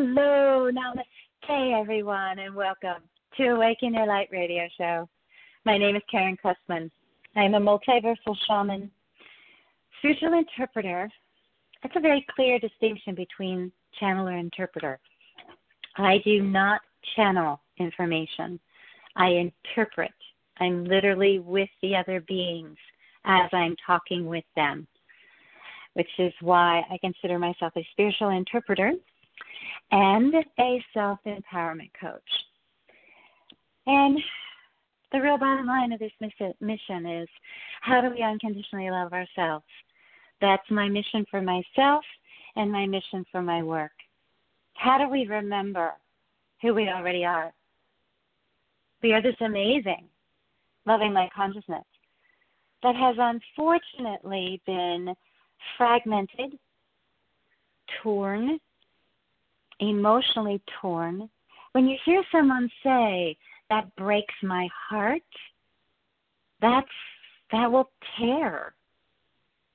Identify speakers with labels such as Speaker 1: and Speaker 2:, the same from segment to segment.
Speaker 1: Hello, namaste, everyone, and welcome to Awaken Your Light radio show. My name is Karen Cressman. I am a multiversal shaman, spiritual interpreter. That's a very clear distinction between channeler and interpreter. I do not channel information, I interpret. I'm literally with the other beings as I'm talking with them, which is why I consider myself a spiritual interpreter and a self empowerment coach. And the real bottom line of this mission is how do we unconditionally love ourselves? That's my mission for myself and my mission for my work. How do we remember who we already are? We are this amazing, loving light consciousness that has unfortunately been fragmented, torn, emotionally torn. When you hear someone say, that breaks my heart, that's that will tear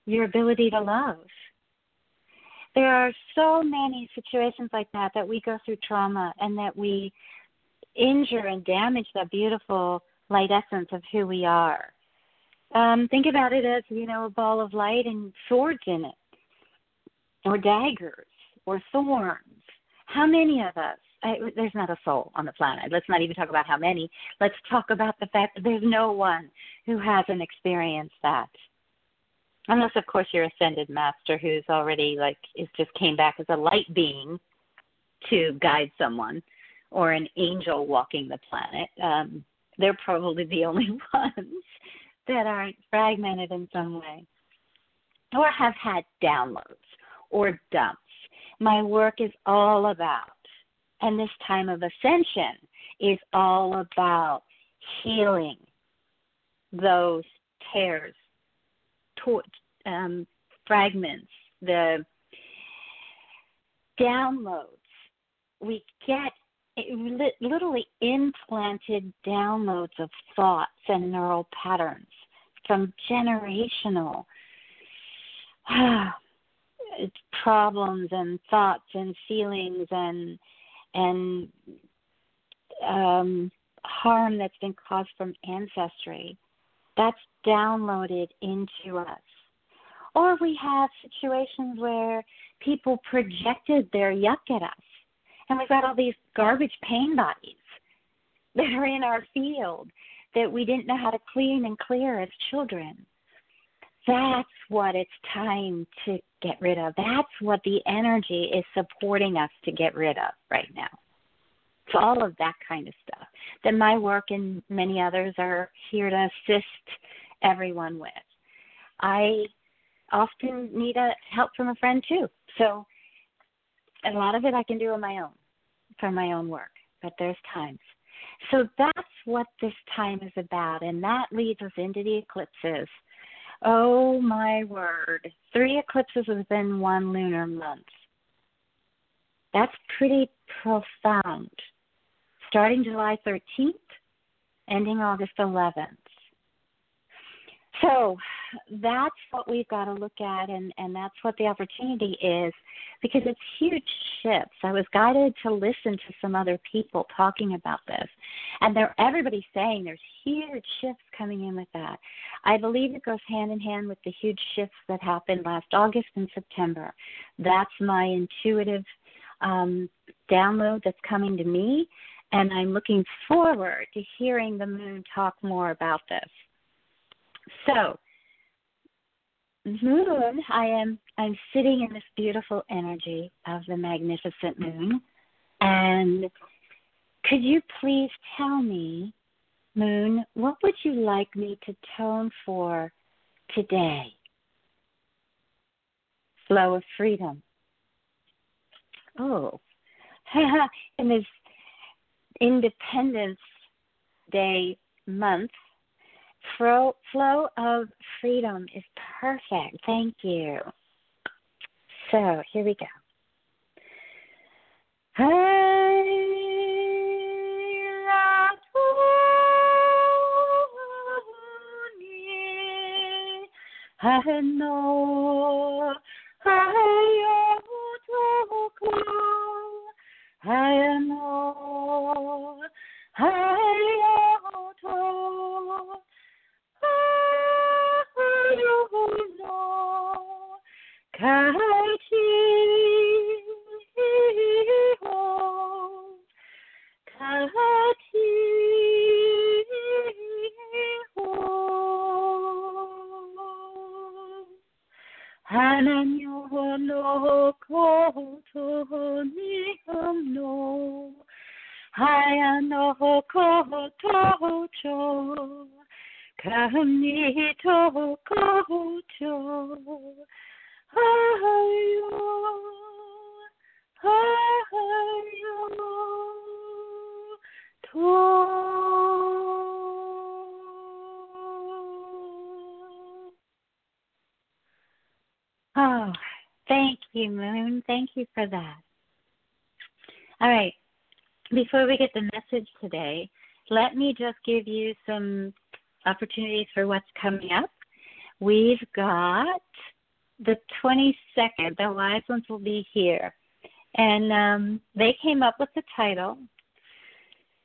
Speaker 1: your ability to love. There are so many situations like that that we go through trauma and that we injure and damage the beautiful light essence of who we are. Um, think about it as, you know, a ball of light and swords in it, or daggers, or thorns. How many of us I, there's not a soul on the planet. Let's not even talk about how many. Let's talk about the fact that there's no one who hasn't experienced that. Unless, of course, you're ascended master who's already like is just came back as a light being to guide someone, or an angel walking the planet. Um, they're probably the only ones that aren't fragmented in some way, or have had downloads or dumps. My work is all about and this time of ascension is all about healing those tears, to- um, fragments, the downloads. We get literally implanted downloads of thoughts and neural patterns from generational problems and thoughts and feelings and and um, harm that's been caused from ancestry. That's downloaded into us. Or we have situations where people projected their yuck at us. And we've got all these garbage pain bodies that are in our field that we didn't know how to clean and clear as children. That's what it's time to get rid of. That's what the energy is supporting us to get rid of right now. So all of that kind of stuff that my work and many others are here to assist everyone with. I often need a help from a friend too. So a lot of it I can do on my own for my own work, but there's times. So that's what this time is about, and that leads us into the eclipses Oh my word. Three eclipses within one lunar month. That's pretty profound. Starting July 13th, ending August 11th. So that's what we've got to look at, and, and that's what the opportunity is because it's huge shifts. I was guided to listen to some other people talking about this, and they're, everybody's saying there's huge shifts coming in with that. I believe it goes hand in hand with the huge shifts that happened last August and September. That's my intuitive um, download that's coming to me, and I'm looking forward to hearing the moon talk more about this. So, moon, I am I'm sitting in this beautiful energy of the magnificent moon. And could you please tell me, Moon, what would you like me to tone for today? Flow of freedom. Oh, in this Independence Day month, Flow, flow of freedom is perfect. Thank you. So here we go. Hayato, Kaiti, Kaiti, Hananyo no koto ni no Hayano cho Kami to Hayo to Oh, thank you, Moon. Thank you for that. All right. Before we get the message today, let me just give you some opportunities for what's coming up. We've got the 22nd, the wise ones will be here. And um, they came up with the title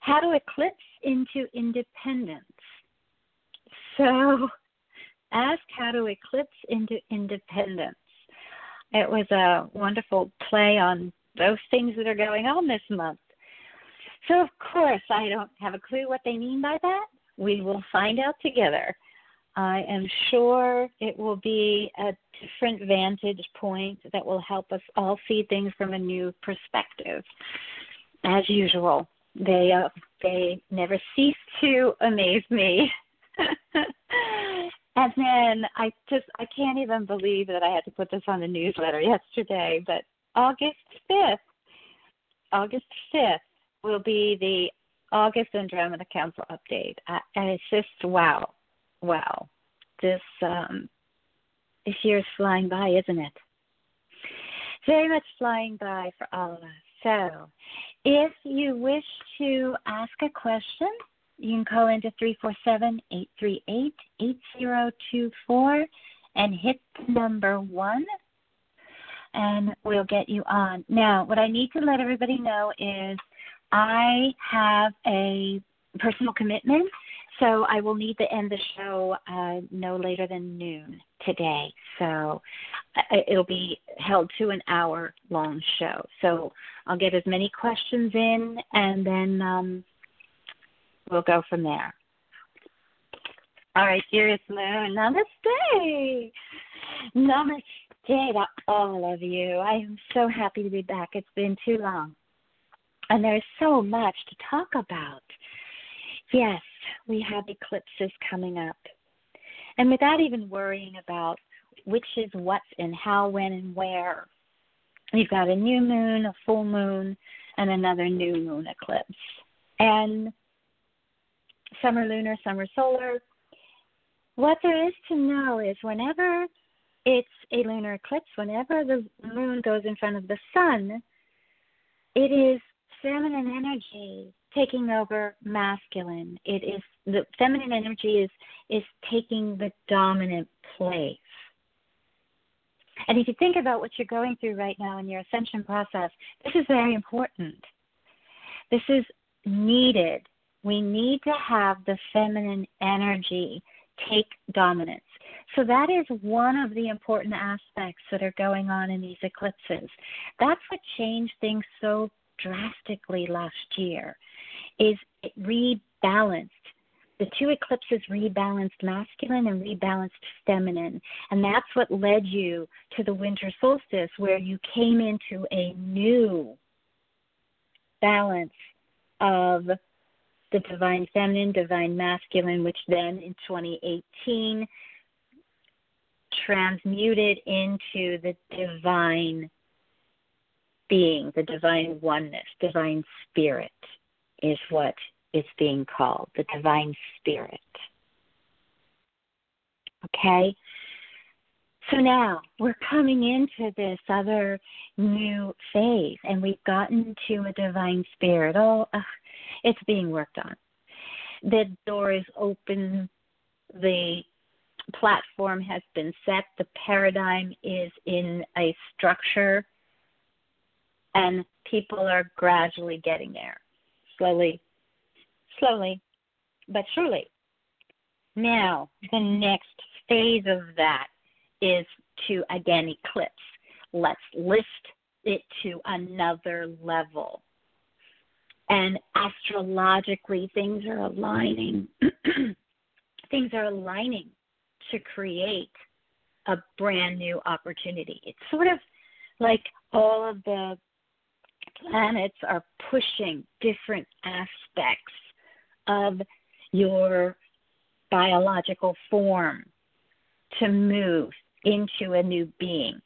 Speaker 1: How to Eclipse into Independence. So, ask how to eclipse into independence. It was a wonderful play on those things that are going on this month. So, of course, I don't have a clue what they mean by that. We will find out together. I am sure it will be a different vantage point that will help us all see things from a new perspective. As usual, they uh, they never cease to amaze me. and then I just I can't even believe that I had to put this on the newsletter yesterday, but August 5th, August 5th will be the August Andromeda Council update. I, and it's just wow, wow. This um, this year's flying by, isn't it? Very much flying by for all of us. So, if you wish to ask a question, you can call into 347 838 8024 and hit number one, and we'll get you on. Now, what I need to let everybody know is I have a personal commitment, so I will need to end the show uh, no later than noon today. So uh, it'll be held to an hour long show. So I'll get as many questions in, and then um, we'll go from there. All right, dearest Moon, namaste. Namaste to all of you. I am so happy to be back. It's been too long. And there's so much to talk about. Yes, we have eclipses coming up. And without even worrying about which is what and how, when, and where, you've got a new moon, a full moon, and another new moon eclipse. And summer lunar, summer solar. What there is to know is whenever it's a lunar eclipse, whenever the moon goes in front of the sun, it is feminine energy taking over masculine. It is the feminine energy is is taking the dominant place. And if you think about what you're going through right now in your ascension process, this is very important. This is needed. We need to have the feminine energy take dominance. So that is one of the important aspects that are going on in these eclipses. That's what changed things so drastically last year is rebalanced the two eclipses rebalanced masculine and rebalanced feminine. And that's what led you to the winter solstice, where you came into a new balance of the divine feminine, divine masculine, which then in 2018 transmuted into the divine being, the divine oneness, divine spirit is what is being called, the divine spirit. Okay? So now we're coming into this other new phase, and we've gotten to a divine spirit. Oh, it's being worked on. The door is open. The platform has been set. The paradigm is in a structure And people are gradually getting there, slowly, slowly, but surely. Now, the next phase of that is to again eclipse. Let's list it to another level. And astrologically, things are aligning. things are aligning to create a brand new opportunity. It's sort of like all of the planets are pushing different aspects of your biological form to move into a new being.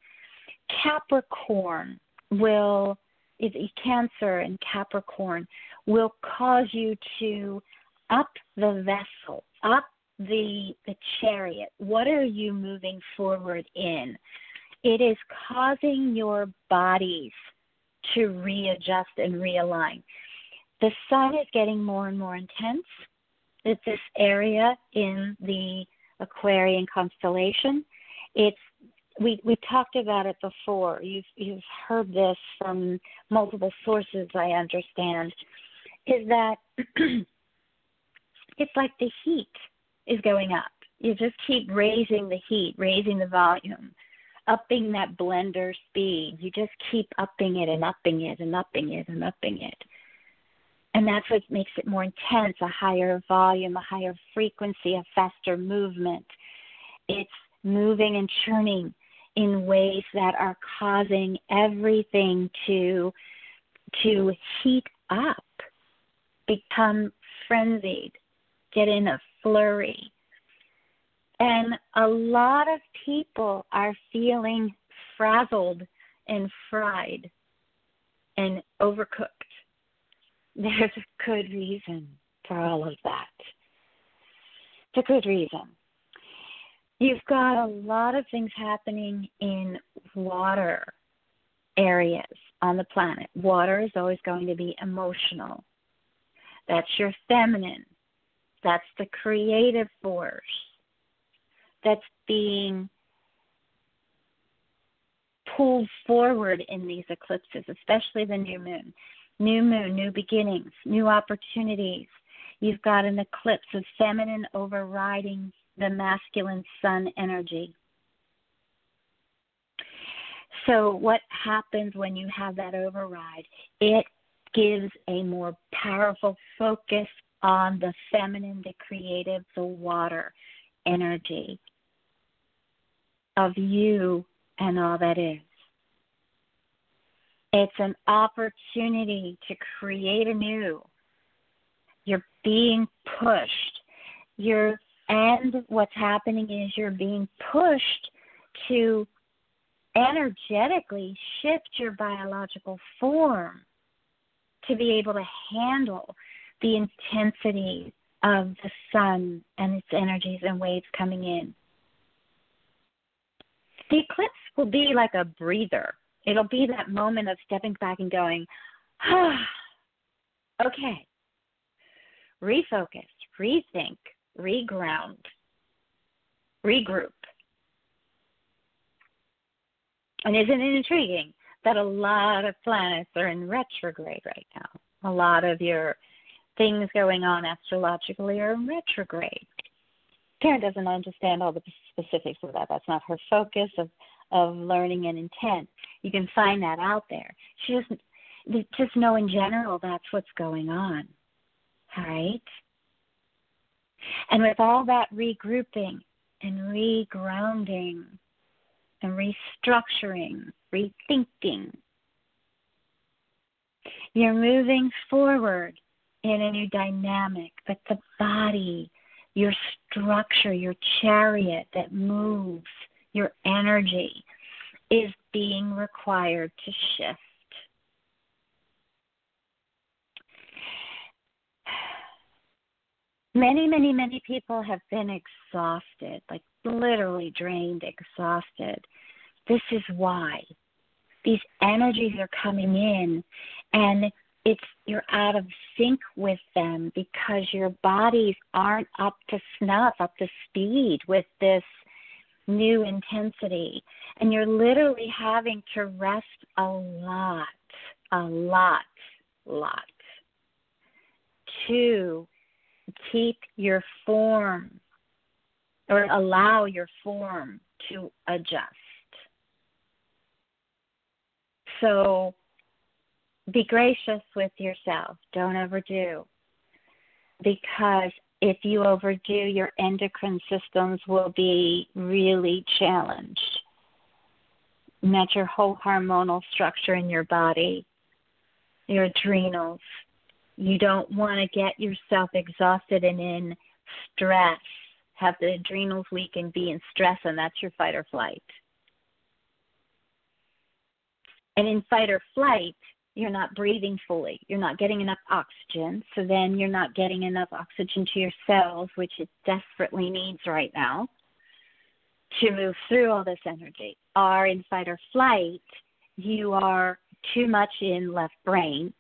Speaker 1: Capricorn will, is Cancer and Capricorn will cause you to up the vessel, up the the chariot. What are you moving forward in? It is causing your bodies to readjust and realign. The sun is getting more and more intense. It's this area in the Aquarian constellation. It's we we talked about it before. You've you've heard this from multiple sources. I understand is that it's like the heat is going up. You just keep raising the heat, raising the volume, upping that blender speed. You just keep upping it and upping it and upping it and upping it. And that's what makes it more intense a higher volume, a higher frequency, a faster movement. It's moving and churning in ways that are causing everything to to heat up, become frenzied, get in a flurry. And a lot of people are feeling frazzled and fried and overcooked. There's a good reason for all of that. It's a good reason. You've got a lot of things happening in water areas on the planet. Water is always going to be emotional. That's your feminine. That's the creative force that's being pulled forward in these eclipses, especially the new moon. New moon, new beginnings, new opportunities. You've got an eclipse of feminine overriding the masculine sun energy. So, what happens when you have that override? It gives a more powerful focus on the feminine, the creative, the water energy of you and all that is. It's an opportunity to create anew. You're being pushed. You're and what's happening is you're being pushed to energetically shift your biological form to be able to handle the intensity of the sun and its energies and waves coming in. The eclipse will be like a breather. It'll be that moment of stepping back and going, ah, okay, refocus, rethink, reground, regroup. And isn't it intriguing that a lot of planets are in retrograde right now? A lot of your things going on astrologically are in retrograde. Karen doesn't understand all the specifics of that. That's not her focus of of learning and intent. You can find that out there. She doesn't just know in general that's what's going on. All right? And with all that regrouping and regrounding and restructuring, rethinking, you're moving forward in a new dynamic, but the body, your structure, your chariot that moves, your energy is being required to shift. Many, many, many people have been exhausted, like literally drained, exhausted. This is why. These energies are coming in and it's you're out of sync with them because your bodies aren't up to snuff, up to speed with this new intensity. And you're literally having to rest a lot, a lot, lot to keep your form or allow your form to adjust. So be gracious with yourself. Don't overdo. Because if you overdo, your endocrine systems will be really challenged. And that's your whole hormonal structure in your body, your adrenals. You don't want to get yourself exhausted and in stress, have the adrenals weak and be in stress, and that's your fight or flight. And in fight or flight, you're not breathing fully. You're not getting enough oxygen. So then you're not getting enough oxygen to your cells, which it desperately needs right now to move through all this energy. Are in fight or flight, you are too much in left brain.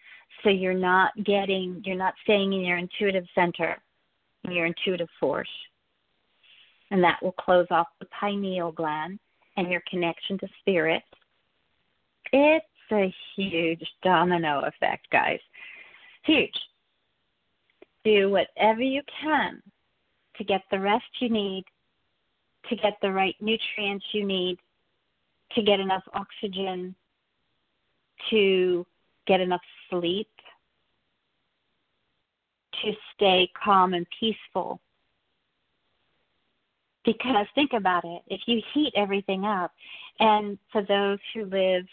Speaker 1: So you're not getting, you're not staying in your intuitive center, your intuitive force. And that will close off the pineal gland and your connection to spirit. It's a huge domino effect, guys. Huge. Do whatever you can to get the rest you need, to get the right nutrients you need, to get enough oxygen, to get enough sleep, to stay calm and peaceful. Because think about it, if you heat everything up, and for those who live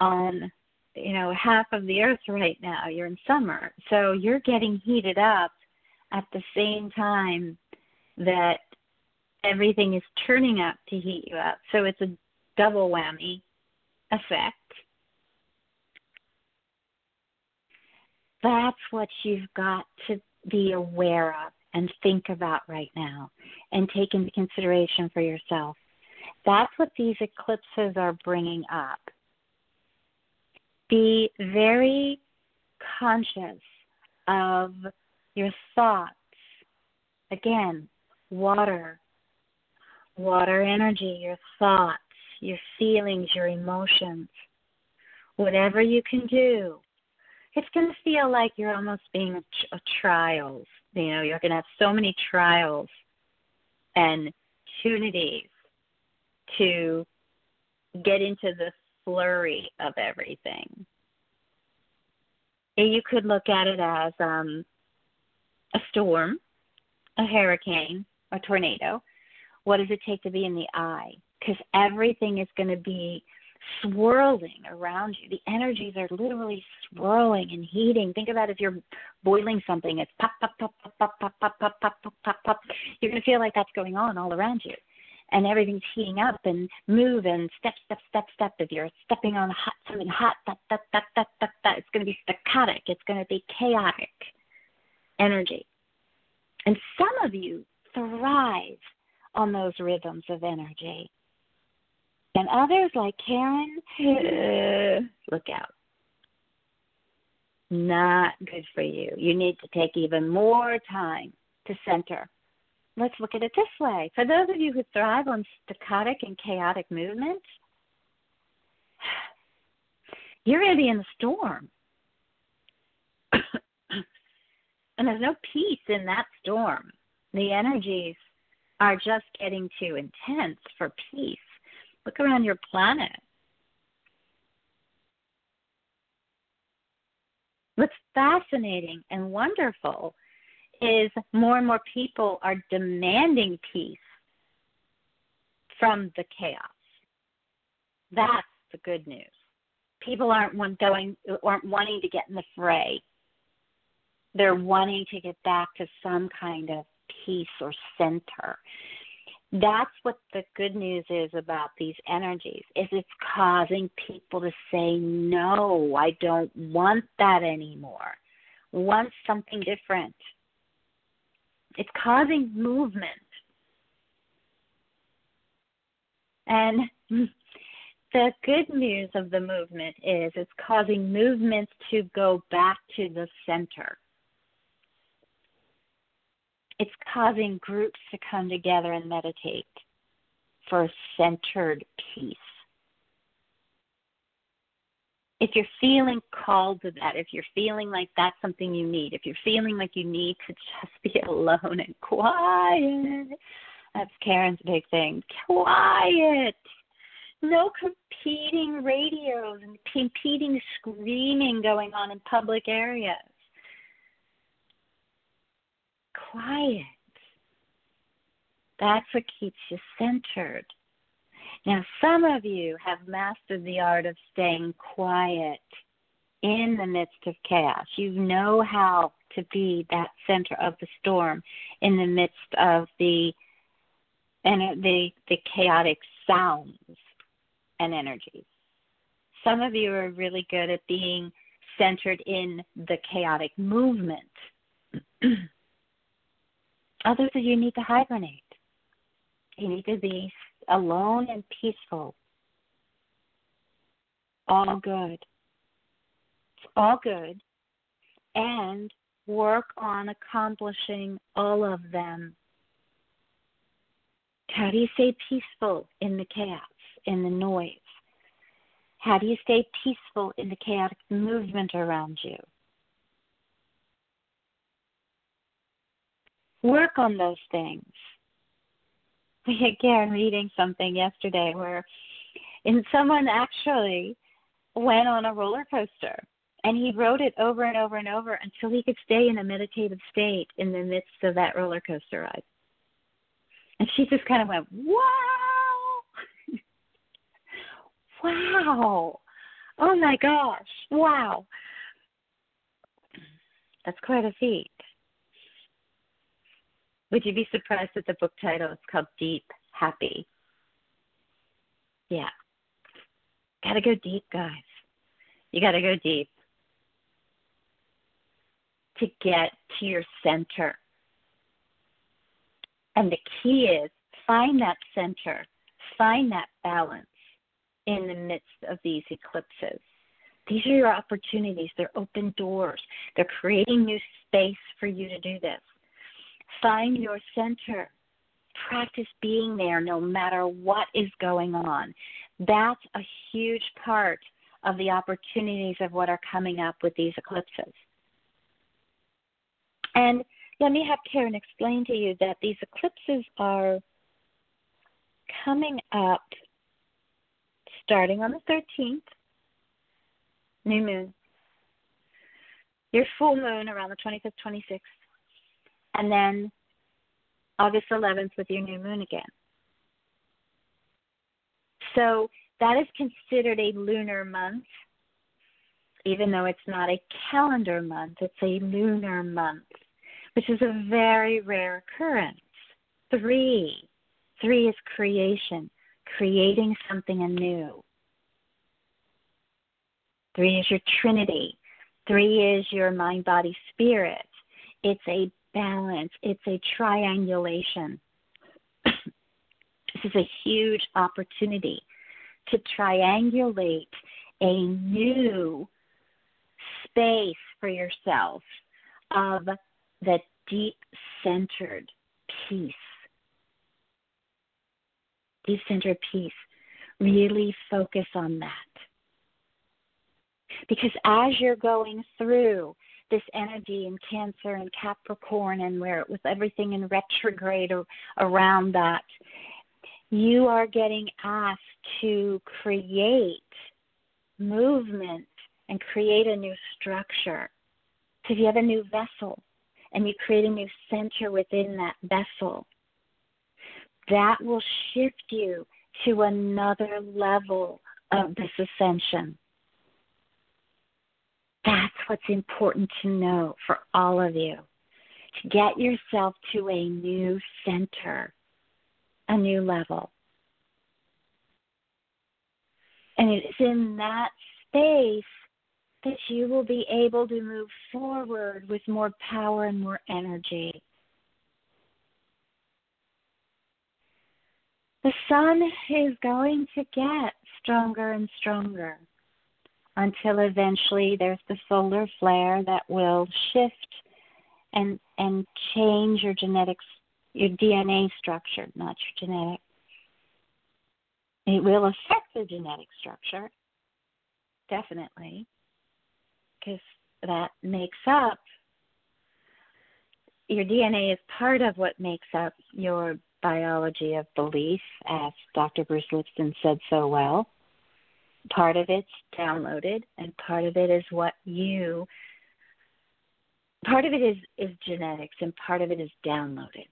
Speaker 1: on you know half of the earth right now. You're in summer. So you're getting heated up at the same time that everything is turning up to heat you up. So it's a double whammy effect. That's what you've got to be aware of and think about right now and take into consideration for yourself. That's what these eclipses are bringing up be very conscious of your thoughts. Again, water, water energy, your thoughts, your feelings, your emotions. Whatever you can do, it's going to feel like you're almost being a, a trials. You know, you're going to have so many trials and opportunities to get into the flurry of everything. You could look at it as um, a storm, a hurricane, a tornado. What does it take to be in the eye? Because everything is going to be swirling around you. The energies are literally swirling and heating. Think about if you're boiling something, it's pop, pop, pop, pop, pop, pop, pop, pop, pop, pop, pop, pop. You're going to feel like that's going on all around you and everything's heating up and move and step, step, step, step. If you're stepping on hot, something hot, that, that, that, that, that, that, it's going to be staccatic. It's going to be chaotic energy. And some of you thrive on those rhythms of energy. And others, like Karen, eh, look out. Not good for you. You need to take even more time to center let's look at it this way. For those of you who thrive on staccatic and chaotic movements, you're going to be in the storm. and there's no peace in that storm. The energies are just getting too intense for peace. Look around your planet. What's fascinating and wonderful is more and more people are demanding peace from the chaos. That's the good news. People aren't going aren't wanting to get in the fray. They're wanting to get back to some kind of peace or center. That's what the good news is about these energies is it's causing people to say no, I don't want that anymore. Want something different. It's causing movement. And the good news of the movement is it's causing movements to go back to the center. It's causing groups to come together and meditate for centered peace. If you're feeling called to that, if you're feeling like that's something you need, if you're feeling like you need to just be alone and quiet, that's Karen's big thing. Quiet. No competing radios and competing screaming going on in public areas. Quiet. That's what keeps you centered. Now, some of you have mastered the art of staying quiet in the midst of chaos. You know how to be that center of the storm in the midst of the and the the chaotic sounds and energies. Some of you are really good at being centered in the chaotic movement. Others of you need to hibernate. You need to be alone and peaceful. All good. It's all good. And work on accomplishing all of them. How do you stay peaceful in the chaos, in the noise? How do you stay peaceful in the chaotic movement around you? Work on those things had reading something yesterday where and someone actually went on a roller coaster and he rode it over and over and over until he could stay in a meditative state in the midst of that roller coaster ride. And she just kind of went, Wow Wow. Oh my gosh. Wow. That's quite a feat. Would you be surprised at the book title? It's called Deep Happy. Yeah. Gotta go deep, guys. You gotta go deep to get to your center. And the key is find that center, find that balance in the midst of these eclipses. These are your opportunities. They're open doors. They're creating new space for you to do this. Find your center. Practice being there no matter what is going on. That's a huge part of the opportunities of what are coming up with these eclipses. And let me have Karen explain to you that these eclipses are coming up starting on the 13th, new moon. Your full moon around the 25th, 26th, and then August 11th with your new moon again. So that is considered a lunar month, even though it's not a calendar month, it's a lunar month, which is a very rare occurrence. Three. Three is creation, creating something anew. Three is your trinity. Three is your mind, body, spirit. It's a balance, it's a triangulation. this is a huge opportunity to triangulate a new space for yourself of the deep centered peace. Deep centered peace. Really focus on that. Because as you're going through this energy in Cancer and Capricorn, and where with everything in retrograde or, around that, you are getting asked to create movement and create a new structure. So if you have a new vessel and you create a new center within that vessel, that will shift you to another level of this ascension. That's what's important to know for all of you. To get yourself to a new center, a new level. And it is in that space that you will be able to move forward with more power and more energy. The sun is going to get stronger and stronger until eventually there's the solar flare that will shift and and change your genetics your DNA structure, not your genetic. It will affect the genetic structure, definitely, because that makes up your DNA is part of what makes up your biology of belief, as Dr. Bruce Lipton said so well. Part of it's downloaded, and part of it is what you. Part of it is is genetics, and part of it is downloaded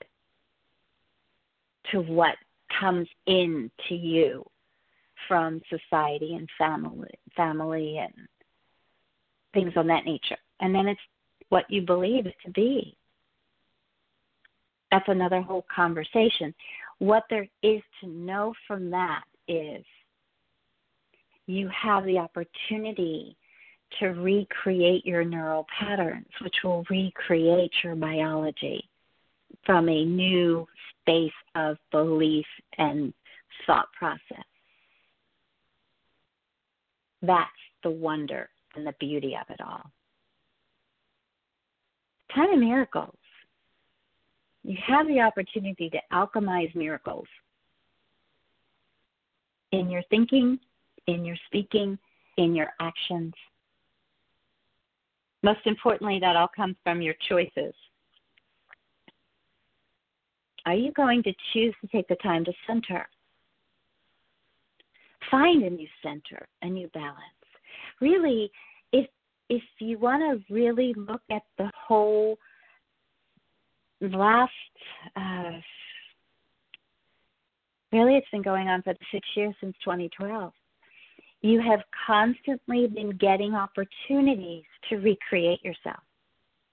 Speaker 1: to what comes in to you from society and family, family and things on that nature, and then it's what you believe it to be that's another whole conversation. What there is to know from that is you have the opportunity to recreate your neural patterns, which will recreate your biology from a new space of belief and thought process. That's the wonder and the beauty of it all. Kind of miracles. You have the opportunity to alchemize miracles in your thinking, in your speaking, in your actions. Most importantly, that all comes from your choices. Are you going to choose to take the time to center? Find a new center, a new balance. Really, if if you want to really look at the whole last uh, really it's been going on for six years since 2012 you have constantly been getting opportunities to recreate yourself.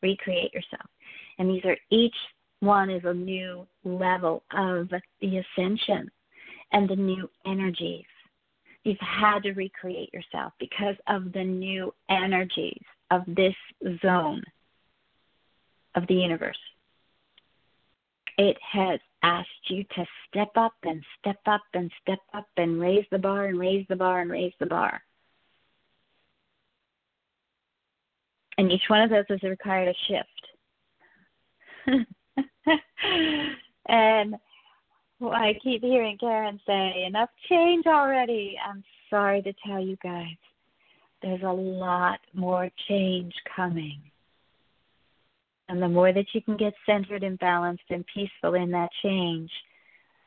Speaker 1: Recreate yourself. And these are each one is a new level of the ascension and the new energies. You've had to recreate yourself because of the new energies of this zone of the universe. It has asked you to step up and step up and step up and raise the bar and raise the bar and raise the bar. And each one of those has required a shift. and well, I keep hearing Karen say, enough change already. I'm sorry to tell you guys, there's a lot more change coming. And the more that you can get centered and balanced and peaceful in that change,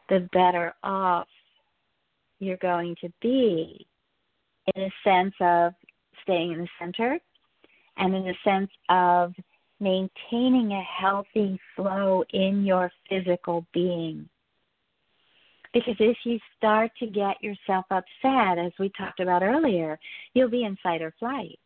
Speaker 1: the better off you're going to be in a sense of staying in the center and in a sense of maintaining a healthy flow in your physical being. Because if you start to get yourself upset, as we talked about earlier, you'll be in fight or flight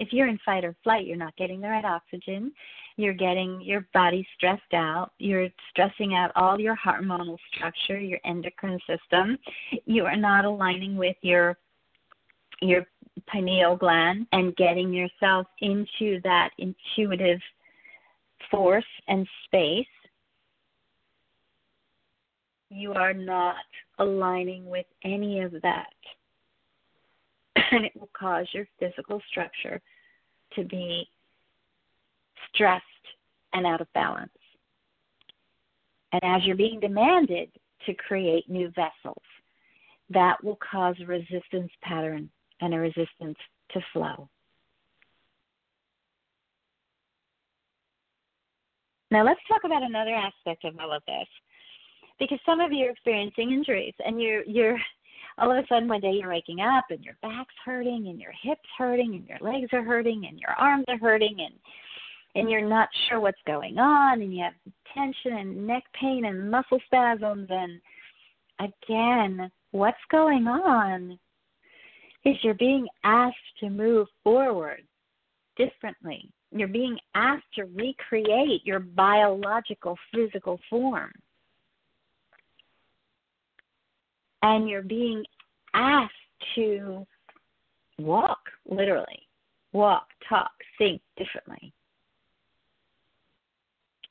Speaker 1: if you're in fight or flight, you're not getting the right oxygen. You're getting your body stressed out. You're stressing out all your hormonal structure, your endocrine system. You are not aligning with your your pineal gland and getting yourself into that intuitive force and space. You are not aligning with any of that and it will cause your physical structure to be stressed and out of balance. And as you're being demanded to create new vessels, that will cause a resistance pattern and a resistance to flow. Now, let's talk about another aspect of all of this. Because some of you are experiencing injuries and you're, you're all of a sudden one day you're waking up and your back's hurting and your hips hurting and your legs are hurting and your arms are hurting and and you're not sure what's going on and you have tension and neck pain and muscle spasms and again what's going on is you're being asked to move forward differently. You're being asked to recreate your biological physical form. And you're being asked to walk, literally, walk, talk, think differently.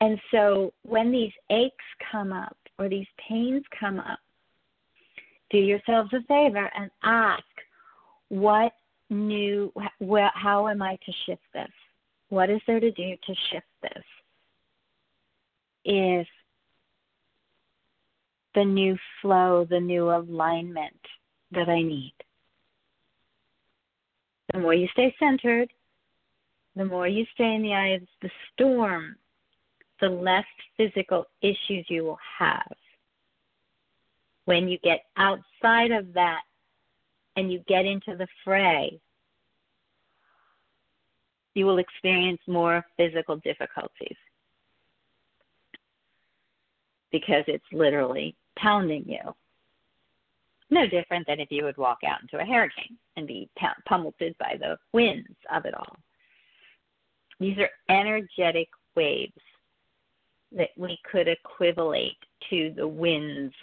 Speaker 1: And so when these aches come up or these pains come up, do yourselves a favor and ask, what new, how am I to shift this? What is there to do to shift this? If the new flow, the new alignment that I need. the more you stay centered, the more you stay in the eye of the storm, the less physical issues you will have. When you get outside of that and you get into the fray, you will experience more physical difficulties because it's literally pounding you. No different than if you would walk out into a hurricane and be pummeled by the winds of it all. These are energetic waves that we could equivalent to the winds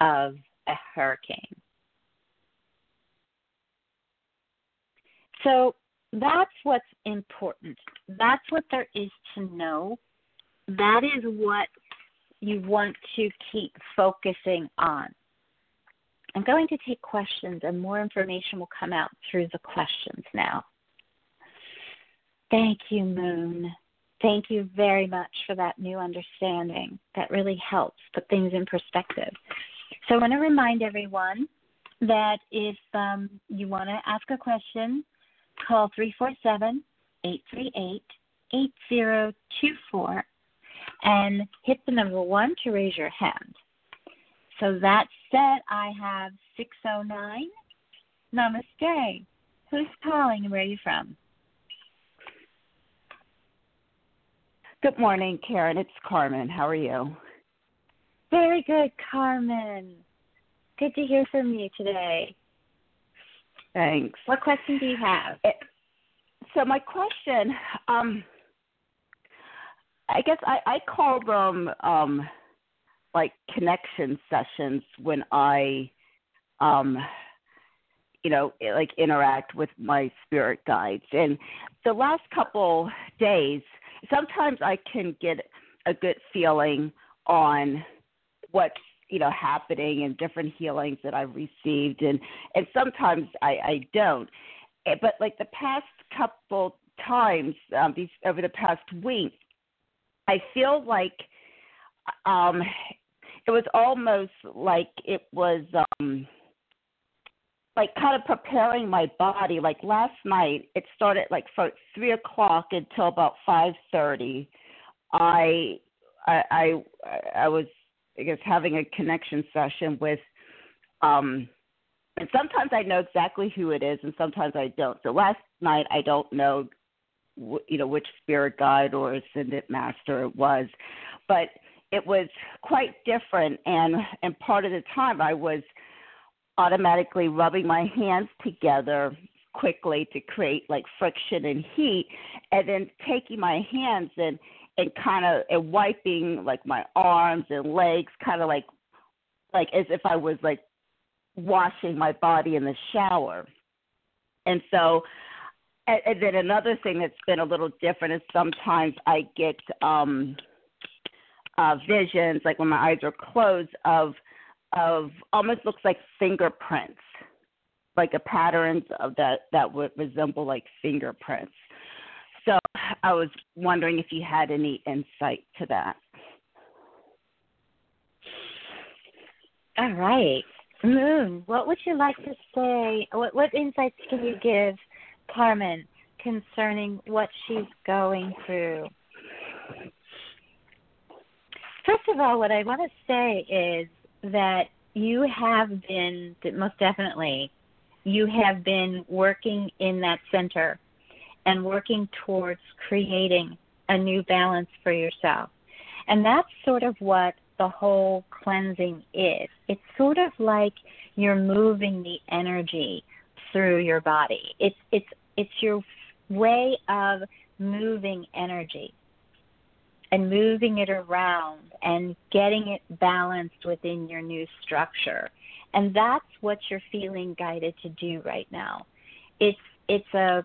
Speaker 1: of a hurricane. So that's what's important. That's what there is to know. That is what you want to keep focusing on. I'm going to take questions, and more information will come out through the questions now. Thank you, Moon. Thank you very much for that new understanding. That really helps put things in perspective. So, I want to remind everyone that if um, you want to ask a question, call 347 838 8024 and hit the number one to raise your hand. So that said, I have 609. Namaste. Who's calling and where are you from?
Speaker 2: Good morning, Karen. It's Carmen. How are you?
Speaker 1: Very good, Carmen. Good to hear from you today.
Speaker 2: Thanks.
Speaker 1: What question do you have?
Speaker 2: It, so my question, um, I guess I, I call them um, like connection sessions when I, um, you know, like interact with my spirit guides. And the last couple days, sometimes I can get a good feeling on what's you know happening and different healings that I've received, and and sometimes I, I don't. Eh, but like the past couple times, um, these over the past week, I feel like um, it was almost like it was um, like kind of preparing my body. Like last night, it started like from three o'clock until about five thirty. I I I, I was I guess having a connection session with um and sometimes I know exactly who it is and sometimes I don't. So last night I don't know you know which spirit guide or ascended master it was, but it was quite different and and part of the time I was automatically rubbing my hands together quickly to create like friction and heat and then taking my hands and and kind of and wiping like my arms and legs, kind of like like as if I was like washing my body in the shower. And so, and, and then another thing that's been a little different is sometimes I get um uh visions, like when my eyes are closed, of of almost looks like fingerprints, like a patterns of that that would resemble like fingerprints. So I was wondering if you had any insight to that.
Speaker 1: All right. Moon, what would you like to say? What, what insights can you give Carmen concerning what she's going through? First of all, what I want to say is that you have been, most definitely, you have been working in that center and working towards creating a new balance for yourself. And that's sort of what the whole cleansing is. It's sort of like you're moving the energy through your body. It's it's it's your way of moving energy and moving it around and getting it balanced within your new structure. And that's what you're feeling guided to do right now. It's it's a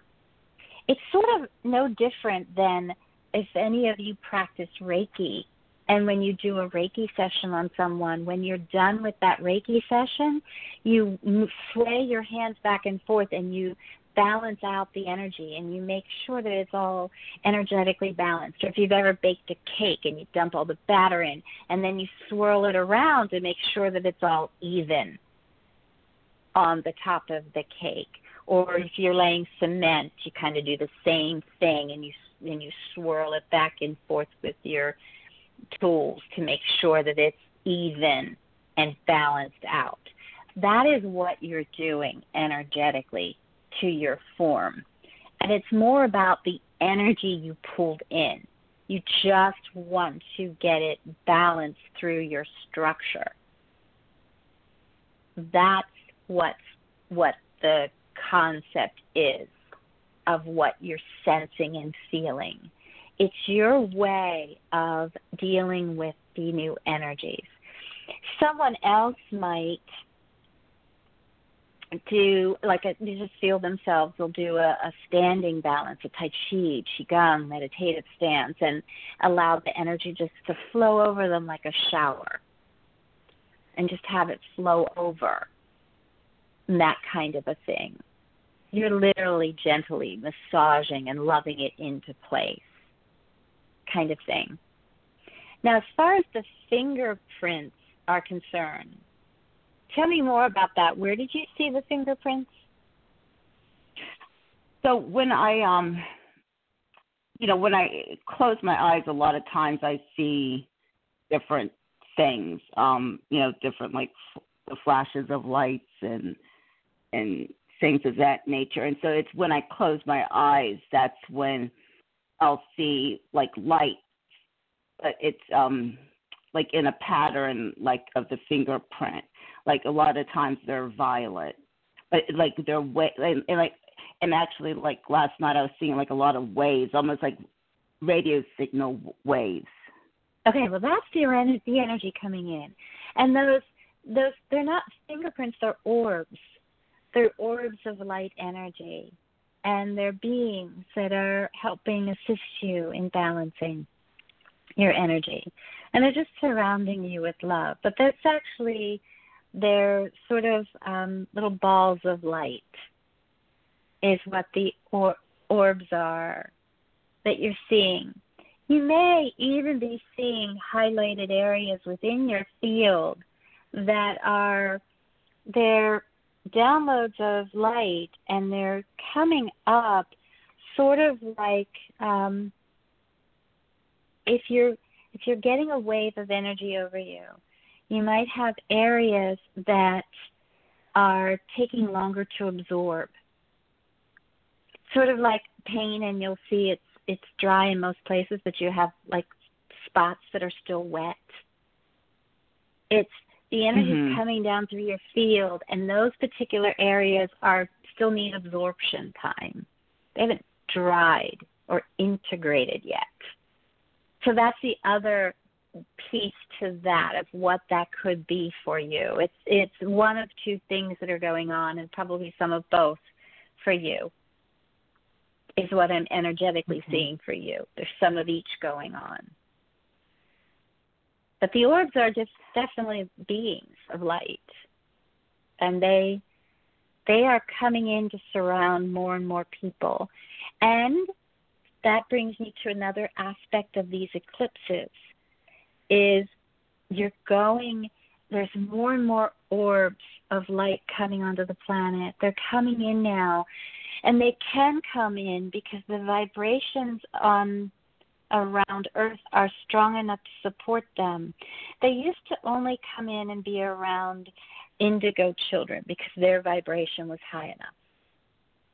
Speaker 1: it's sort of no different than if any of you practice Reiki and when you do a Reiki session on someone, when you're done with that Reiki session, you sway your hands back and forth and you balance out the energy and you make sure that it's all energetically balanced. Or if you've ever baked a cake and you dump all the batter in and then you swirl it around to make sure that it's all even on the top of the cake Or if you're laying cement, you kind of do the same thing and you and you swirl it back and forth with your tools to make sure that it's even and balanced out. That is what you're doing energetically to your form. And it's more about the energy you pulled in. You just want to get it balanced through your structure. That's what what the concept is of what you're sensing and feeling. It's your way of dealing with the new energies. Someone else might do like a, they just feel themselves. They'll do a, a standing balance a tai chi qigong meditative stance and allow the energy just to flow over them like a shower and just have it flow over and that kind of a thing. You're literally gently massaging and loving it into place kind of thing. Now as far as the fingerprints are concerned Tell me more about that. Where did you see the fingerprints?
Speaker 2: So when I um you know, when I close my eyes a lot of times I see different things, um, you know, different like f- the flashes of lights and and things of that nature. And so it's when I close my eyes that's when I'll see like light. But it's um like in a pattern like of the fingerprint like a lot of times they're violet, but like they're way and, and like and actually like last night I was seeing like a lot of waves, almost like radio signal waves.
Speaker 1: Okay, well that's the energy, the energy coming in, and those those they're not fingerprints; they're orbs. They're orbs of light energy, and they're beings that are helping assist you in balancing your energy, and they're just surrounding you with love. But that's actually they're sort of um, little balls of light, is what the or- orbs are that you're seeing. You may even be seeing highlighted areas within your field that are they're downloads of light and they're coming up sort of like um, if you're if you're getting a wave of energy over you you might have areas that are taking longer to absorb. Sort of like pain, and you'll see it's it's dry in most places, but you have like spots that are still wet. It's the energy mm-hmm. coming down through your field, and those particular areas are still need absorption time. They haven't dried or integrated yet. So that's the other piece to that of what that could be for you. It's it's one of two things that are going on, and probably some of both for you. Is what I'm energetically mm-hmm. seeing for you. There's some of each going on. But the orbs are just definitely beings of light, and they they are coming in to surround more and more people, and that brings me to another aspect of these eclipses is you're going there's more and more orbs of light coming onto the planet. They're coming in now. And they can come in because the vibrations on around Earth are strong enough to support them. They used to only come in and be around indigo children because their vibration was high enough.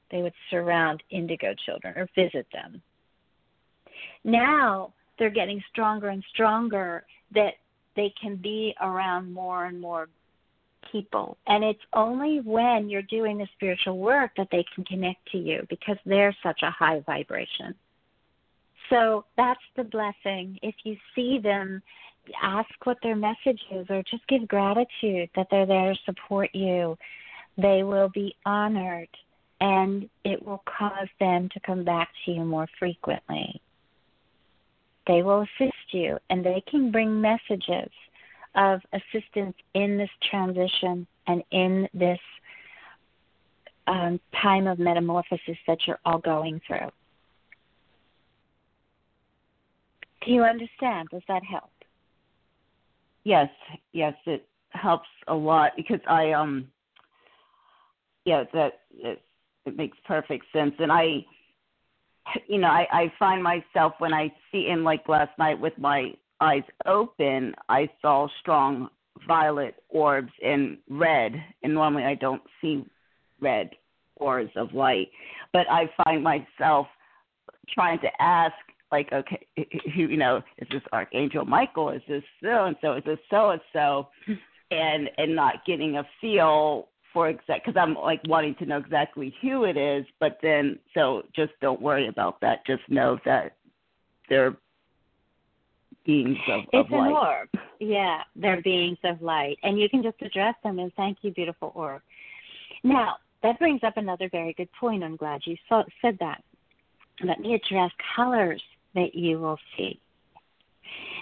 Speaker 1: They would surround indigo children or visit them. Now they're getting stronger and stronger that they can be around more and more people. And it's only when you're doing the spiritual work that they can connect to you because they're such a high vibration. So that's the blessing. If you see them, ask what their message is or just give gratitude that they're there to support you. They will be honored and it will cause them to come back to you more frequently. They will assist you and they can bring messages of assistance in this transition and in this um, time of metamorphosis that you're all going through. Do you understand? Does that help?
Speaker 2: Yes, yes, it helps a lot because I um yeah that it makes perfect sense. And I, you know, I, I find myself when I see in like last night with my eyes open, I saw strong violet orbs in red, and normally I don't see red orbs of light. But I find myself trying to ask, like, okay, you know, is this Archangel Michael? Is this so and so? Is this so and so? And and not getting a feel for exact because I'm like wanting to know exactly who it is, but then so just don't worry about that. Just know that they're beings of,
Speaker 1: it's
Speaker 2: of light.
Speaker 1: an orb. Yeah, they're beings of light, and you can just address them and "Thank you, beautiful orb." Now that brings up another very good point. I'm glad you saw, said that. Let me address colors that you will see,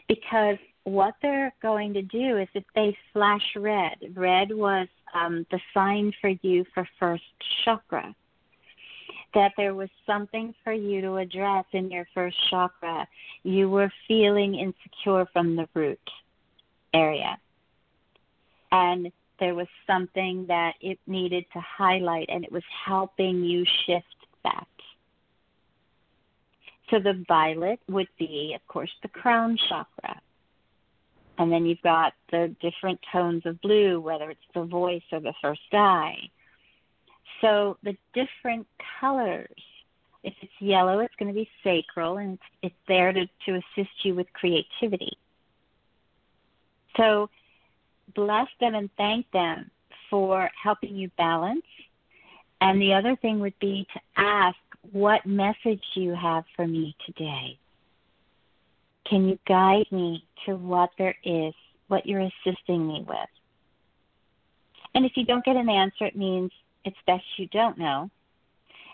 Speaker 1: because what they're going to do is if they flash red, red was um, the sign for you for first chakra, that there was something for you to address in your first chakra. You were feeling insecure from the root area. And there was something that it needed to highlight, and it was helping you shift that. So the violet would be, of course, the crown chakra. And then you've got the different tones of blue, whether it's the voice or the first eye. So the different colors, if it's yellow, it's going to be sacral, and it's, there to, to assist you with creativity. So bless them and thank them for helping you balance. And the other thing would be to ask, what message you have for me today? Can you guide me to what there is, what you're assisting me with? And if you don't get an answer, it means it's best you don't know.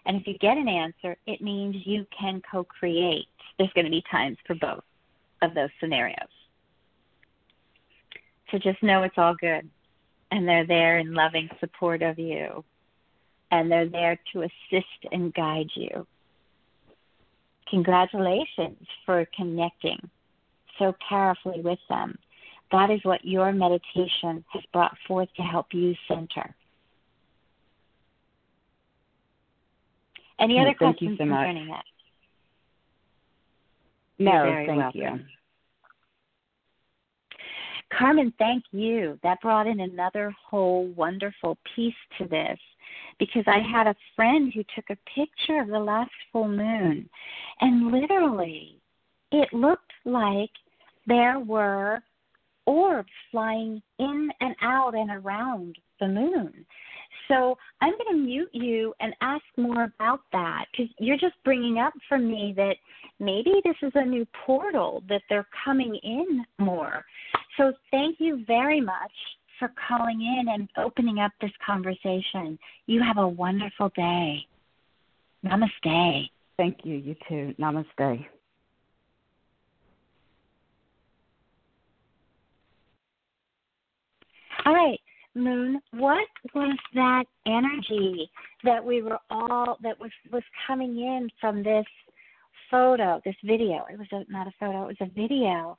Speaker 1: And if you get an answer, it means you can co create. There's going to be times for both of those scenarios. So just know it's all good. And they're there in loving support of you. And they're there to assist and guide you congratulations for connecting so powerfully with them. That is what your meditation has brought forth to help you center. Any mm, other
Speaker 2: thank
Speaker 1: questions
Speaker 2: you so
Speaker 1: concerning
Speaker 2: much.
Speaker 1: that?
Speaker 2: No, thank
Speaker 1: welcome.
Speaker 2: you.
Speaker 1: Carmen, thank you. That brought in another whole wonderful piece to this because I had a friend who took a picture of the last full moon, and literally, it looked like there were orbs flying in and out and around the moon. So I'm going to mute you and ask more about that because you're just bringing up for me that maybe this is a new portal that they're coming in more. So thank you very much for calling in and opening up this conversation. You have a wonderful day. Namaste.
Speaker 2: Thank you. You too. Namaste.
Speaker 1: All right, Moon, what was that energy that we were all that was was coming in from this photo, this video? It was a, not a photo; it was a video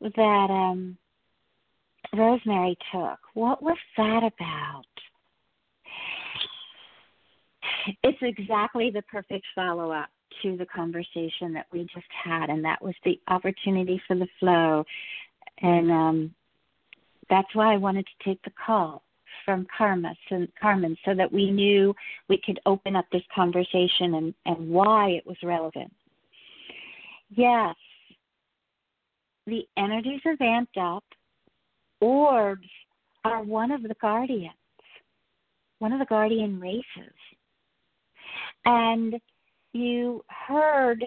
Speaker 1: that um Rosemary took. What was that about? It's exactly the perfect follow up to the conversation that we just had, and that was the opportunity for the flow. And um, that's why I wanted to take the call from Karma, Carmen so that we knew we could open up this conversation and, and why it was relevant. Yes, the energies are vamped up orbs are one of the guardians, one of the guardian races. And you heard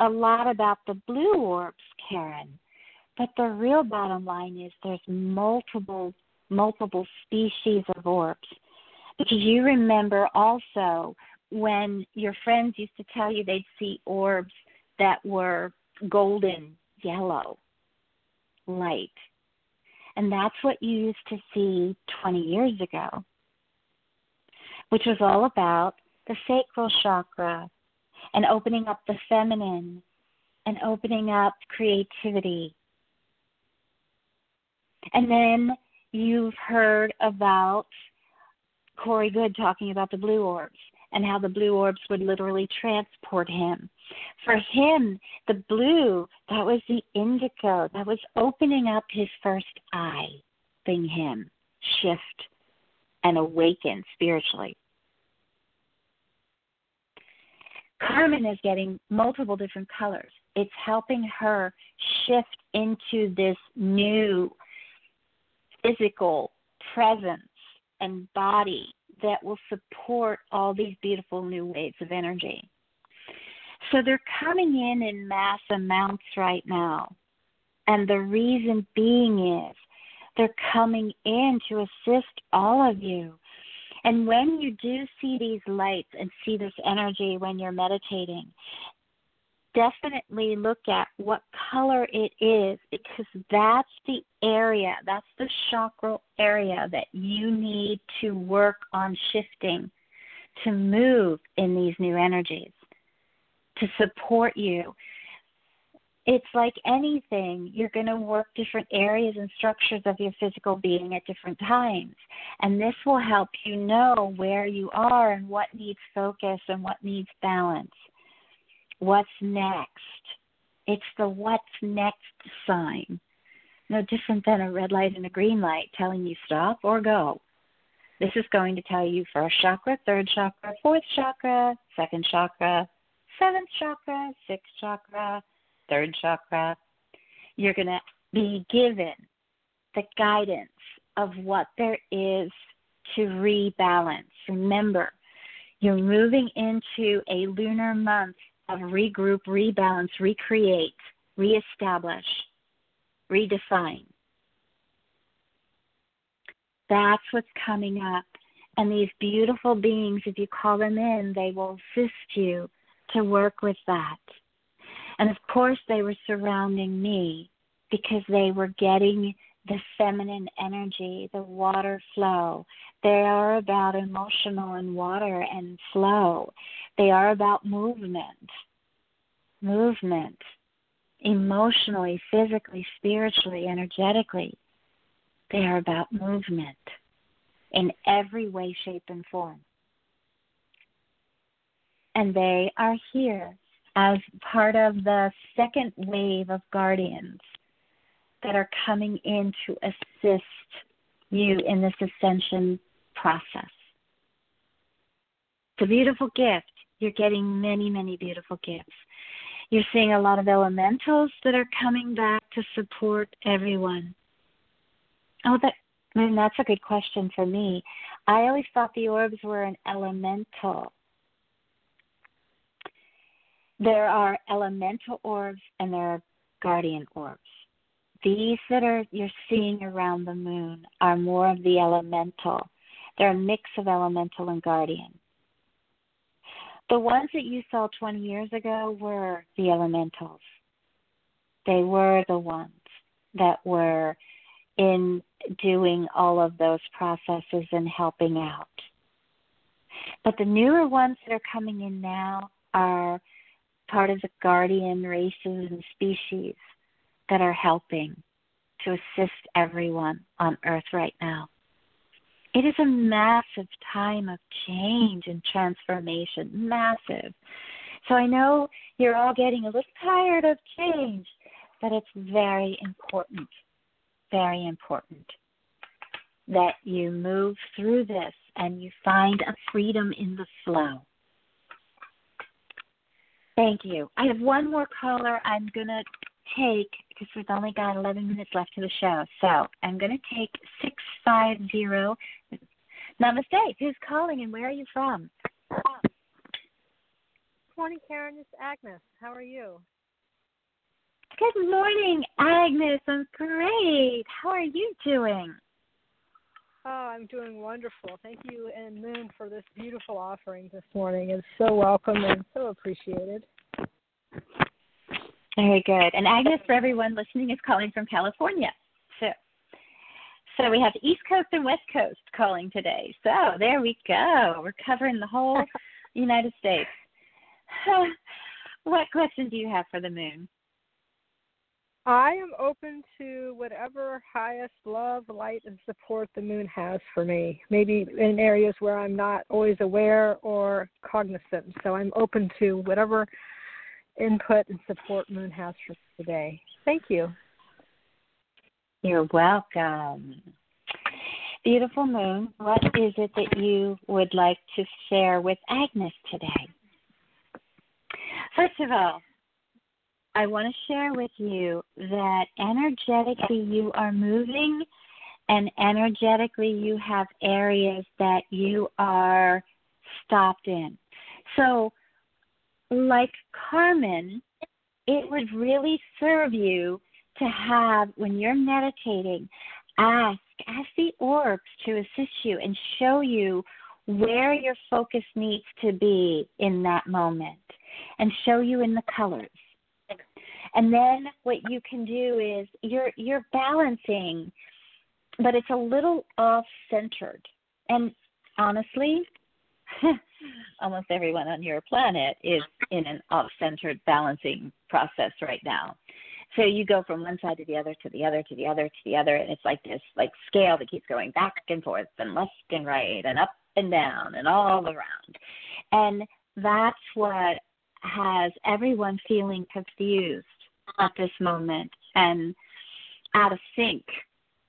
Speaker 1: a lot about the blue orbs, Karen, but the real bottom line is there's multiple multiple species of orbs. Because you remember also when your friends used to tell you they'd see orbs that were golden yellow light and that's what you used to see 20 years ago, which was all about the sacral chakra and opening up the feminine and opening up creativity. And then you've heard about Corey Goode talking about the blue orbs and how the blue orbs would literally transport him. For him, the blue, that was the indigo, that was opening up his first eye, thing him shift and awaken spiritually. Carmen is getting multiple different colors. It's helping her shift into this new physical presence and body that will support all these beautiful new waves of energy. So they're coming in in mass amounts right now. And the reason being is they're coming in to assist all of you. And when you do see these lights and see this energy when you're meditating, definitely look at what color it is because that's the area, that's the chakra area that you need to work on shifting to move in these new energies to support you. It's like anything, you're going to work different areas and structures of your physical being at different times. And this will help you know where you are and what needs focus and what needs balance what's next. It's the what's next sign. No different than a red light and a green light telling you stop or go. This is going to tell you first chakra, third chakra, fourth chakra, second chakra, seventh chakra, sixth chakra, third chakra. You're going to be given the guidance of what there is to rebalance. Remember, you're moving into a lunar month of regroup, rebalance, recreate, reestablish, redefine. That's what's coming up. And these beautiful beings, if you call them in, they will assist you to work with that. And of course, they were surrounding me because they were getting the feminine energy, the water flow. They are about emotional and water and flow. They are about movement. Movement. Emotionally, physically, spiritually, energetically. They are about movement in every way, shape, and form. And they are here as part of the second wave of guardians that are coming in to assist you in this ascension process. It's a beautiful gift. You're getting many, many beautiful gifts. You're seeing a lot of elementals that are coming back to support everyone. Oh, that I mean, that's a good question for me. I always thought the orbs were an elemental. There are elemental orbs and there are guardian orbs these that are you're seeing around the moon are more of the elemental. They're a mix of elemental and guardian. The ones that you saw 20 years ago were the elementals. They were the ones that were in doing all of those processes and helping out. But the newer ones that are coming in now are part of the guardian races and species that are helping to assist everyone on earth right now. It is a massive time of change and transformation, massive. So I know you're all getting a little tired of change, but it's very important, very important that you move through this and you find a freedom in the flow. Thank you. I have one more caller I'm going to take because we've only got 11 minutes left to the show. So I'm going to take 650. Namaste. Who's calling and where are you from?
Speaker 3: Good morning, Karen. It's Agnes. How are you?
Speaker 1: Good morning, Agnes. I'm great. How are you doing?
Speaker 3: Oh, I'm doing wonderful. Thank you and Moon for this beautiful offering this morning. It's so welcome and so appreciated.
Speaker 1: Very good. And Agnes, for everyone listening, is calling from California. So, so we have East Coast and West Coast calling today. So there we go. We're covering the whole United States. what question do you have for the moon?
Speaker 3: I am open to whatever highest love, light, and support the moon has for me. Maybe in areas where I'm not always aware or cognizant. So I'm open to whatever input and support Moon has for today. Thank you.
Speaker 1: You're welcome. Beautiful Moon, what is it that you would like to share with Agnes today? First of all, I want to share with you that energetically you are moving and energetically you have areas that you are stopped in. So, like Carmen, it would really serve you to have, when you're meditating, ask, ask the orbs to assist you and show you where your focus needs to be in that moment and show you in the colors. And then what you can do is you're you're balancing, but it's a little off centered. And honestly, almost everyone on your planet is in an off centered balancing process right now. So you go from one side to the other to the other to the other to the other and it's like this like scale that keeps going back and forth and left and right and up and down and all around. And that's what has everyone feeling confused at this moment and out of sync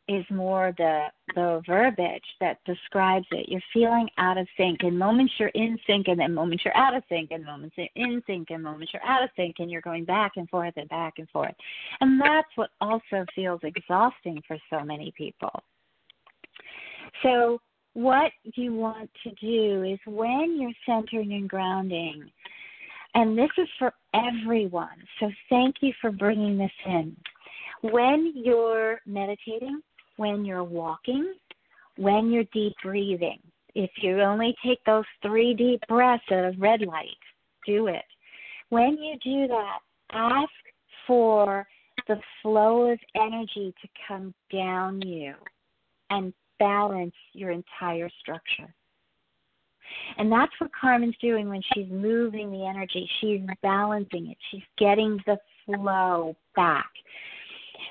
Speaker 1: is more the the verbiage that describes it. You're feeling out of sync. In moments you're in sync and then moments you're out of sync and moments you're in sync and moments you're out of sync and you're going back and forth and back and forth. And that's what also feels exhausting for so many people. So what you want to do is when you're centering and grounding, and this is for everyone. So thank you for bringing this in. When you're meditating, when you're walking, when you're deep breathing, if you only take those three deep breaths at a red light, do it. When you do that, ask for the flow of energy to come down you and balance your entire structure. And that's what Carmen's doing when she's moving the energy. She's balancing it. She's getting the flow back.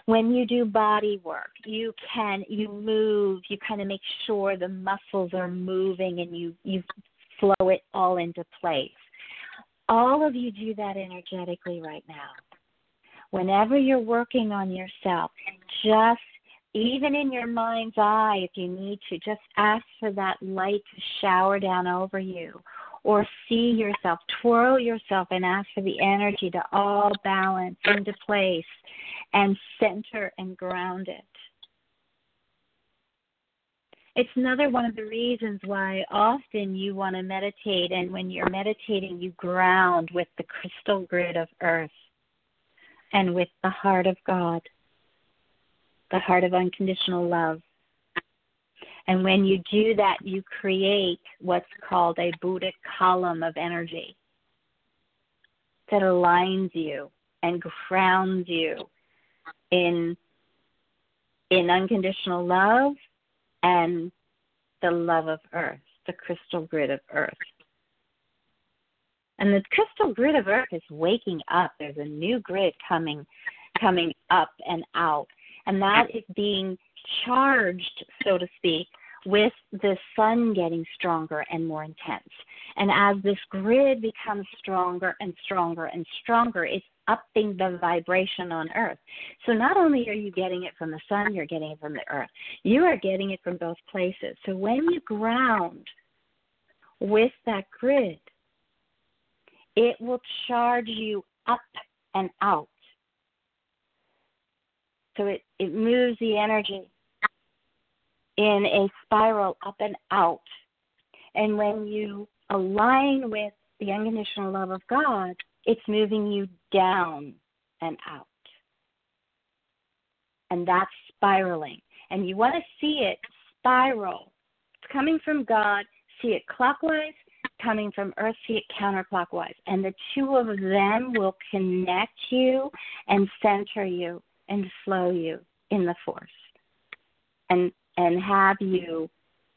Speaker 1: When you do body work, you can you move, you kind of make sure the muscles are moving and you you flow it all into place. All of you do that energetically right now. Whenever you're working on yourself, just even in your mind's eye, if you need to, just ask for that light to shower down over you. Or see yourself, twirl yourself, and ask for the energy to all balance into place and center and ground it. It's another one of the reasons why often you want to meditate, and when you're meditating, you ground with the crystal grid of earth and with the heart of God the heart of unconditional love. And when you do that, you create what's called a Buddhic column of energy that aligns you and grounds you in in unconditional love and the love of earth, the crystal grid of earth. And the crystal grid of earth is waking up. There's a new grid coming coming up and out and that is being charged, so to speak, with the sun getting stronger and more intense. And as this grid becomes stronger and stronger and stronger, it's upping the vibration on Earth. So not only are you getting it from the sun, you're getting it from the Earth. You are getting it from both places. So when you ground with that grid, it will charge you up and out so it, it moves the energy in a spiral up and out. And when you align with the unconditional love of God, it's moving you down and out. And that's spiraling. And you want to see it spiral. It's coming from God, see it clockwise, coming from Earth, see it counterclockwise. And the two of them will connect you and center you and flow you in the force and and have you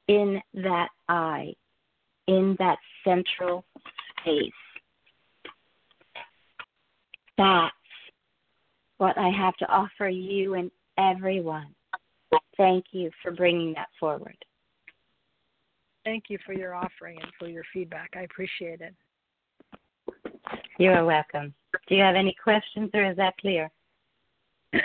Speaker 1: in that eye in that central space that's what I have to offer you and everyone. Thank you for bringing that forward.
Speaker 3: Thank you for your offering and for your feedback. I appreciate it.
Speaker 1: You are welcome. Do you have any questions or is that clear?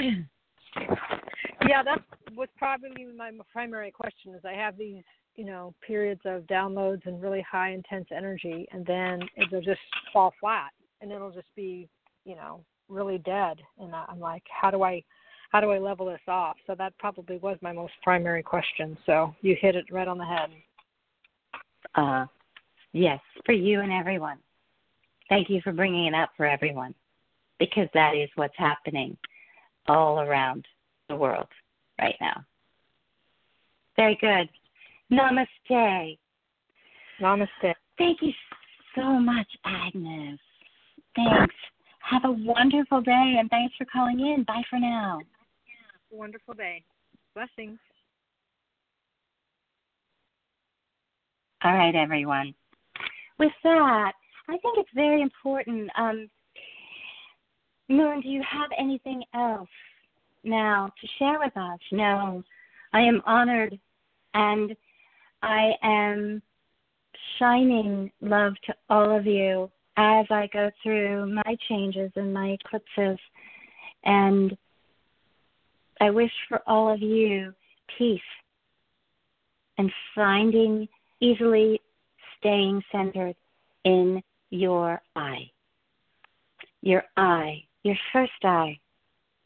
Speaker 3: yeah, that was probably my primary question is I have these, you know, periods of downloads and really high intense energy and then it'll just fall flat and it'll just be, you know, really dead and I'm like, how do I how do I level this off? So that probably was my most primary question. So you hit it right on the head.
Speaker 1: Uh yes, for you and everyone. Thank you for bringing it up for everyone because that is what's happening all around the world right now. Very good. Namaste.
Speaker 3: Namaste.
Speaker 1: Thank you so much, Agnes. Thanks. Have a wonderful day and thanks for calling in. Bye for now.
Speaker 3: Wonderful day. Blessings.
Speaker 1: All right, everyone. With that, I think it's very important. Um, Moon, do you have anything else now to share with us? No. I am honored and I am shining love to all of you as I go through my changes and my eclipses. And I wish for all of you peace and finding easily staying centered in your eye. Your eye, your first eye,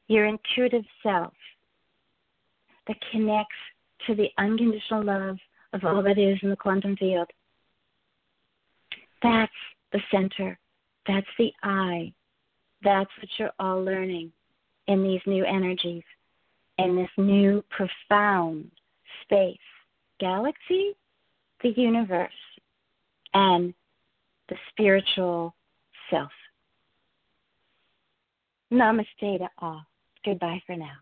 Speaker 1: your intuitive self that connects to the unconditional love of all that is in the quantum field. That's the center. That's the I. That's what you're all learning in these new energies, in this new profound space, galaxy, the universe, and the spiritual self. Namaste to all. Goodbye for now.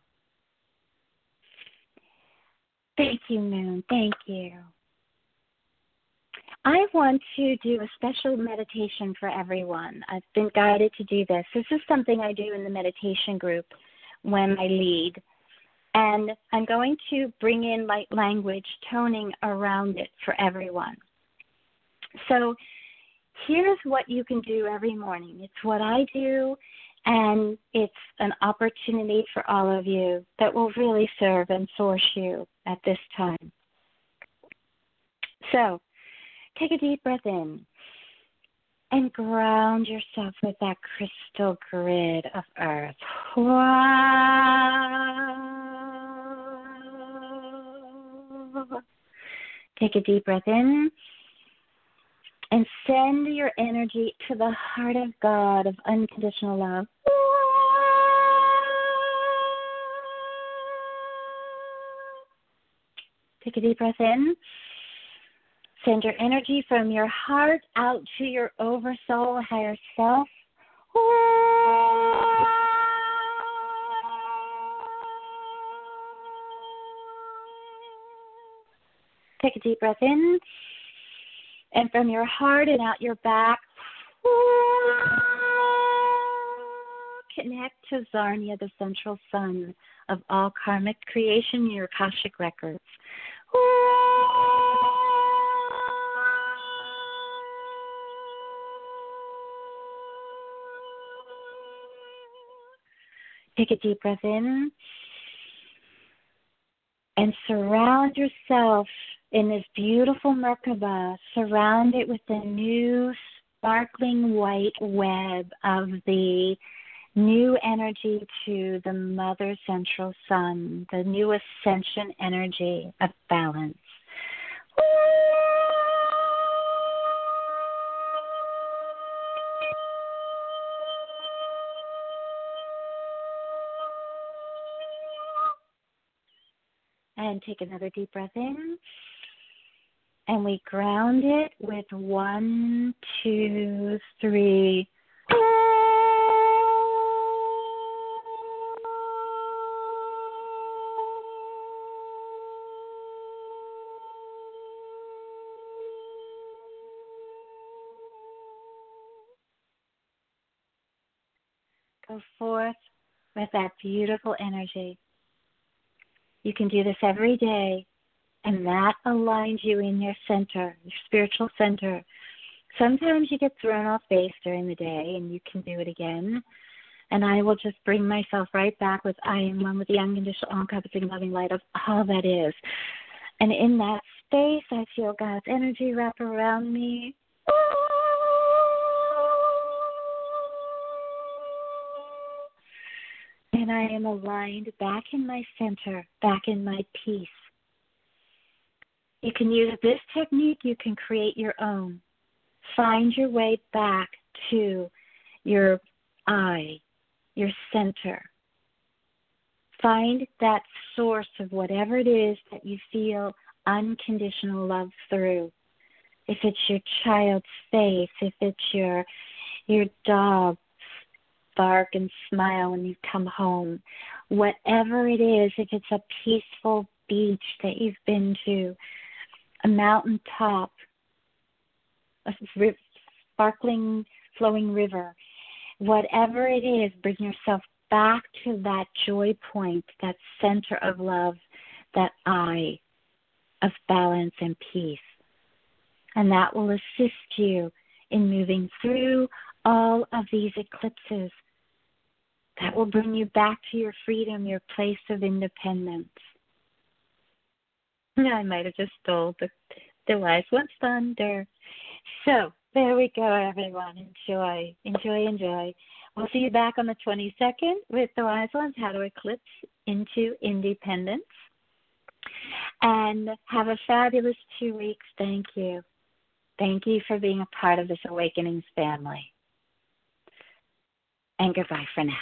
Speaker 1: Thank you, Moon. Thank you. I want to do a special meditation for everyone. I've been guided to do this. This is something I do in the meditation group when I lead. And I'm going to bring in light language toning around it for everyone. So here's what you can do every morning. It's what I do, and it's an opportunity for all of you that will really serve and source you at this time. So, take a deep breath in and ground yourself with that crystal grid of earth. Take a deep breath in and send your energy to the heart of God of unconditional love. Take a deep breath in. Send your energy from your heart out to your oversoul, higher self. Take a deep breath in and from your heart and out your back, connect to Zarnia, the central sun of all karmic creation, your Akashic records. Take a deep breath in and surround yourself in this beautiful Merkaba, surround it with the new sparkling white web of the new energy to the Mother Central Sun, the new ascension energy of balance. And take another deep breath in and we ground it with one, two, three. Go forth with that beautiful energy. You can do this every day, and that aligns you in your center, your spiritual center. Sometimes you get thrown off base during the day, and you can do it again. And I will just bring myself right back with I am one with the unconditional, all encompassing loving light of all that is. And in that space, I feel God's energy wrap around me. And I am aligned back in my center, back in my peace. You can use this technique, you can create your own. Find your way back to your I, your center. Find that source of whatever it is that you feel unconditional love through. If it's your child's face, if it's your your dog bark and smile when you come home, whatever it is, if it's a peaceful beach that you've been to, a mountain top, a sparkling flowing river, whatever it is, bring yourself back to that joy point, that center of love, that I of balance and peace. And that will assist you in moving through all of these eclipses. That will bring you back to your freedom, your place of independence. I might have just stole the, the wise one's thunder. So there we go, everyone. Enjoy, enjoy, enjoy. We'll see you back on the 22nd with the wise ones, how to eclipse into independence. And have a fabulous two weeks. Thank you. Thank you for being a part of this Awakenings family. And goodbye for now.